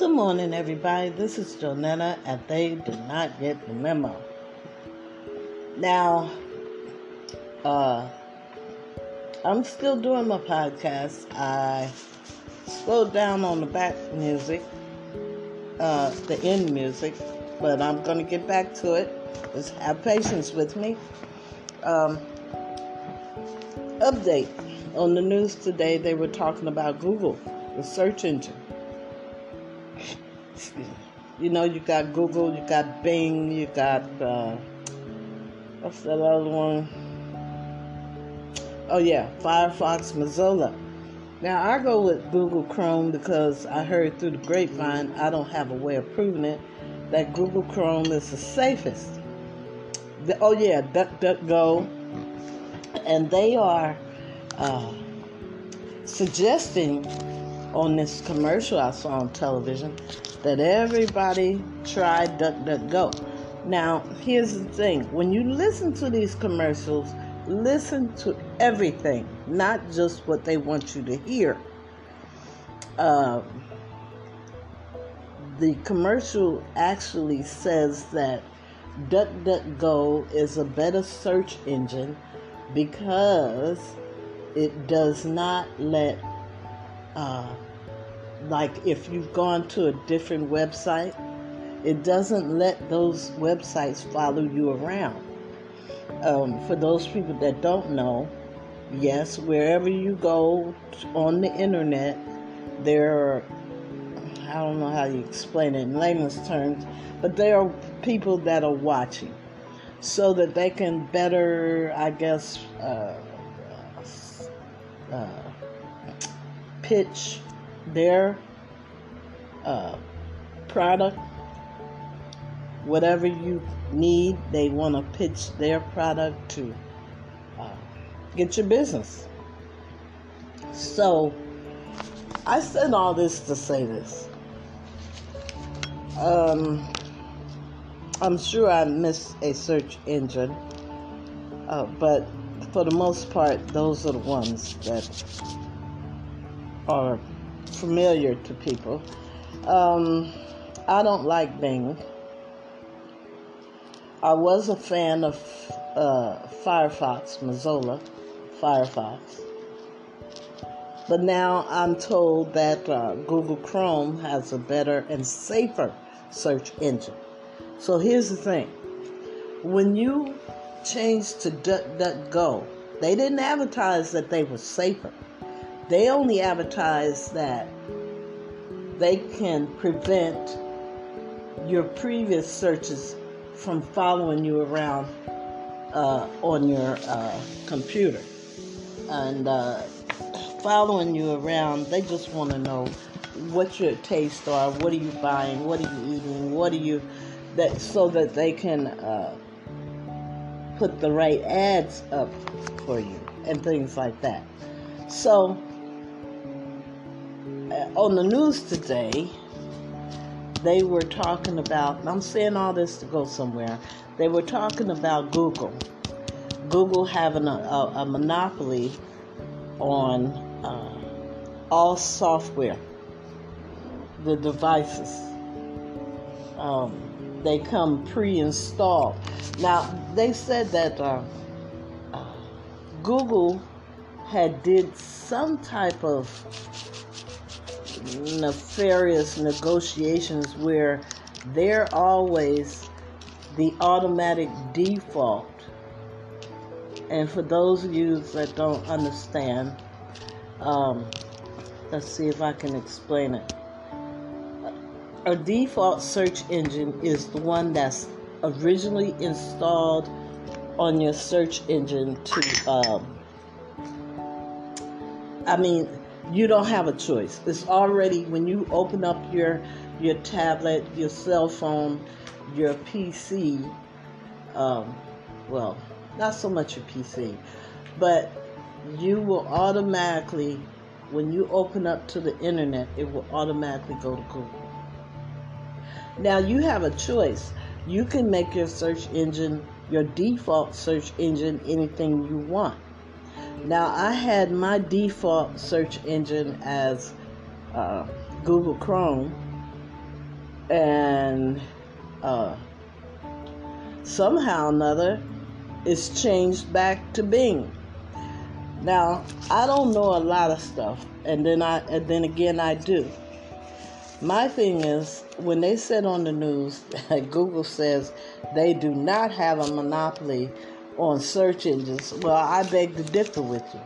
Good morning, everybody. This is Jonetta, and they did not get the memo. Now, uh, I'm still doing my podcast. I slowed down on the back music, uh, the end music, but I'm going to get back to it. Just have patience with me. Um, update on the news today, they were talking about Google, the search engine. You know, you got Google, you got Bing, you got, uh, what's that other one? Oh, yeah, Firefox, Mozilla. Now, I go with Google Chrome because I heard through the grapevine, I don't have a way of proving it, that Google Chrome is the safest. The, oh, yeah, DuckDuckGo. And they are uh, suggesting on this commercial I saw on television that everybody try DuckDuckGo. Now, here's the thing when you listen to these commercials, listen to everything, not just what they want you to hear. Uh, the commercial actually says that DuckDuckGo is a better search engine because it does not let uh, like if you've gone to a different website, it doesn't let those websites follow you around. Um, for those people that don't know, yes, wherever you go on the internet, there are, I don't know how you explain it in layman's terms, but there are people that are watching so that they can better, I guess, uh, uh, pitch their uh, product, whatever you need, they want to pitch their product to uh, get your business. So, I said all this to say this. Um, I'm sure I missed a search engine, uh, but for the most part, those are the ones that are familiar to people. Um, I don't like Bing. I was a fan of uh, Firefox, Mozilla, Firefox. But now I'm told that uh, Google Chrome has a better and safer search engine. So here's the thing when you change to DuckDuckGo, they didn't advertise that they were safer. They only advertise that they can prevent your previous searches from following you around uh, on your uh, computer and uh, following you around. They just want to know what your tastes are, what are you buying, what are you eating, what are you that so that they can uh, put the right ads up for you and things like that. So on the news today, they were talking about, I'm saying all this to go somewhere, they were talking about Google. Google having a, a, a monopoly on uh, all software, the devices. Um, they come pre-installed. Now they said that uh, Google had did some type of nefarious negotiations where they're always the automatic default. And for those of you that don't understand, um, let's see if I can explain it. A default search engine is the one that's originally installed on your search engine to, um, I mean, you don't have a choice. It's already when you open up your your tablet, your cell phone, your PC. Um, well, not so much your PC, but you will automatically, when you open up to the internet, it will automatically go to Google. Now you have a choice. You can make your search engine your default search engine anything you want. Now, I had my default search engine as uh, Google Chrome, and uh, somehow or another it's changed back to Bing. Now, I don't know a lot of stuff, and then I and then again I do. My thing is when they said on the news that Google says they do not have a monopoly on search engines. Well, I beg to differ with you.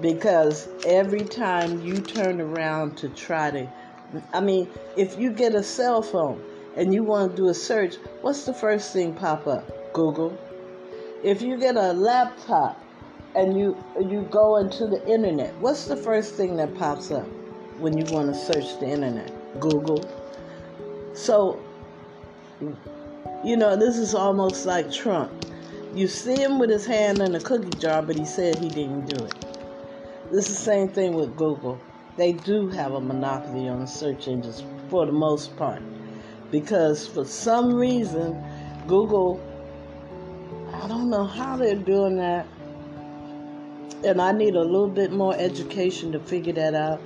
Because every time you turn around to try to I mean, if you get a cell phone and you want to do a search, what's the first thing pop up? Google. If you get a laptop and you you go into the internet, what's the first thing that pops up when you want to search the internet? Google. So, you know, this is almost like Trump. You see him with his hand in a cookie jar, but he said he didn't do it. This is the same thing with Google they do have a monopoly on search engines for the most part. Because for some reason, Google, I don't know how they're doing that. And I need a little bit more education to figure that out.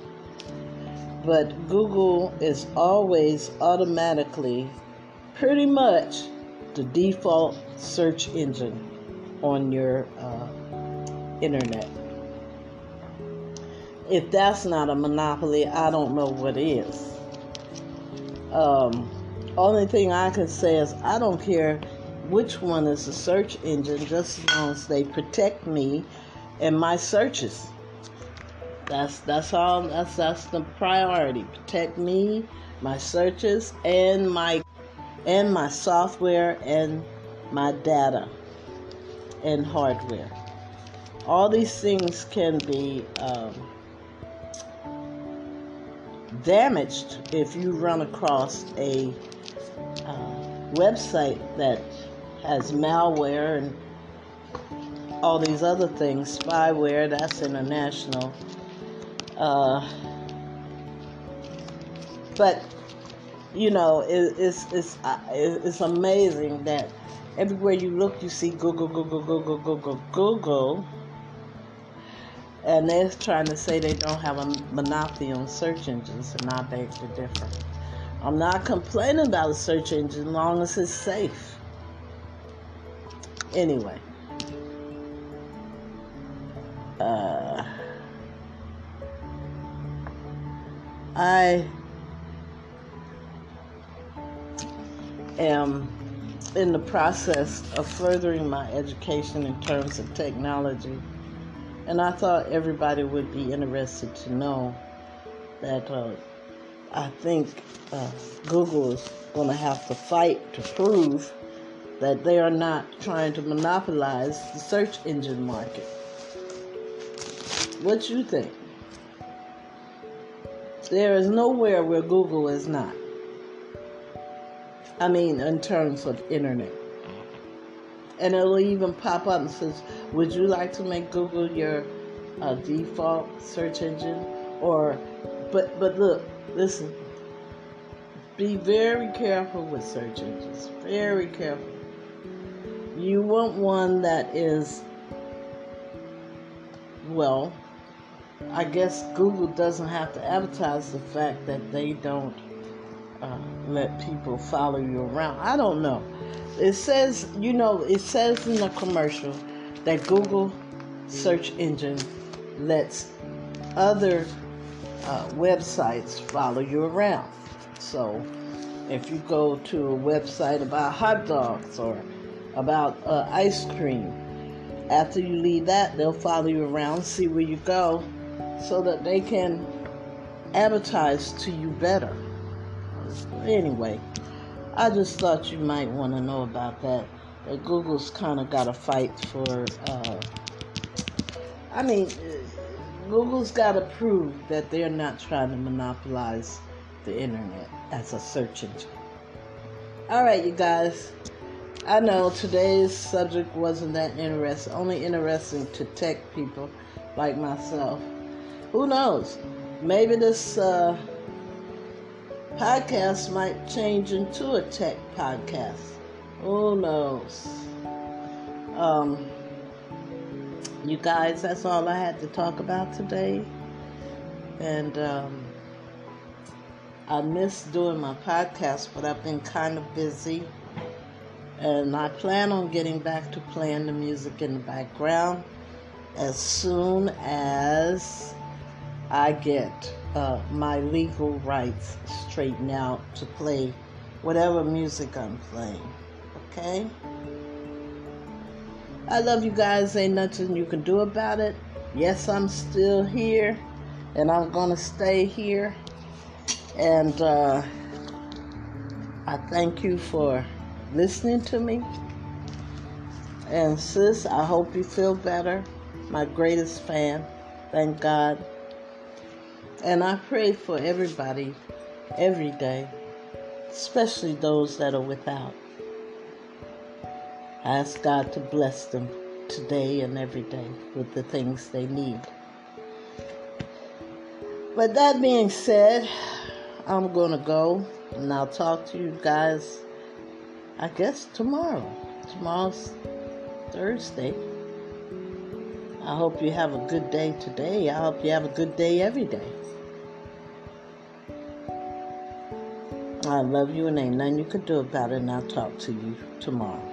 But Google is always automatically, pretty much, the default search engine on your uh, internet if that's not a monopoly, I don't know what is. Um, only thing I can say is I don't care which one is the search engine, just as long as they protect me and my searches. That's that's all. That's that's the priority. Protect me, my searches, and my and my software and my data and hardware. All these things can be. Um, damaged if you run across a uh, website that has malware and all these other things, spyware, that's international. Uh, but you know, it, it's it's uh, it's amazing that everywhere you look, you see Google, Google, Google, Google, Google and they're trying to say they don't have a monopoly on search engines, and I beg to differ. I'm not complaining about a search engine as long as it's safe. Anyway, uh, I am in the process of furthering my education in terms of technology and I thought everybody would be interested to know that uh, I think uh, Google is going to have to fight to prove that they are not trying to monopolize the search engine market. What you think? There is nowhere where Google is not. I mean, in terms of internet and it'll even pop up and says, "Would you like to make Google your uh, default search engine?" Or, but but look, listen. Be very careful with search engines. Very careful. You want one that is well. I guess Google doesn't have to advertise the fact that they don't uh, let people follow you around. I don't know. It says, you know, it says in the commercial that Google search engine lets other uh, websites follow you around. So if you go to a website about hot dogs or about uh, ice cream, after you leave that, they'll follow you around, see where you go, so that they can advertise to you better. Anyway, I just thought you might want to know about that. that Google's kind of got to fight for. Uh, I mean, Google's got to prove that they're not trying to monopolize the internet as a search engine. All right, you guys. I know today's subject wasn't that interesting, only interesting to tech people like myself. Who knows? Maybe this. Uh, podcast might change into a tech podcast. Who knows? Um, you guys, that's all I had to talk about today. And um, I miss doing my podcast, but I've been kind of busy. And I plan on getting back to playing the music in the background as soon as I get uh, my legal rights straightened out to play whatever music I'm playing. Okay? I love you guys. Ain't nothing you can do about it. Yes, I'm still here, and I'm going to stay here. And uh, I thank you for listening to me. And sis, I hope you feel better. My greatest fan. Thank God. And I pray for everybody every day, especially those that are without. I ask God to bless them today and every day with the things they need. But that being said, I'm going to go and I'll talk to you guys, I guess, tomorrow. Tomorrow's Thursday. I hope you have a good day today. I hope you have a good day every day. I love you and ain't nothing you could do about it, and I'll talk to you tomorrow.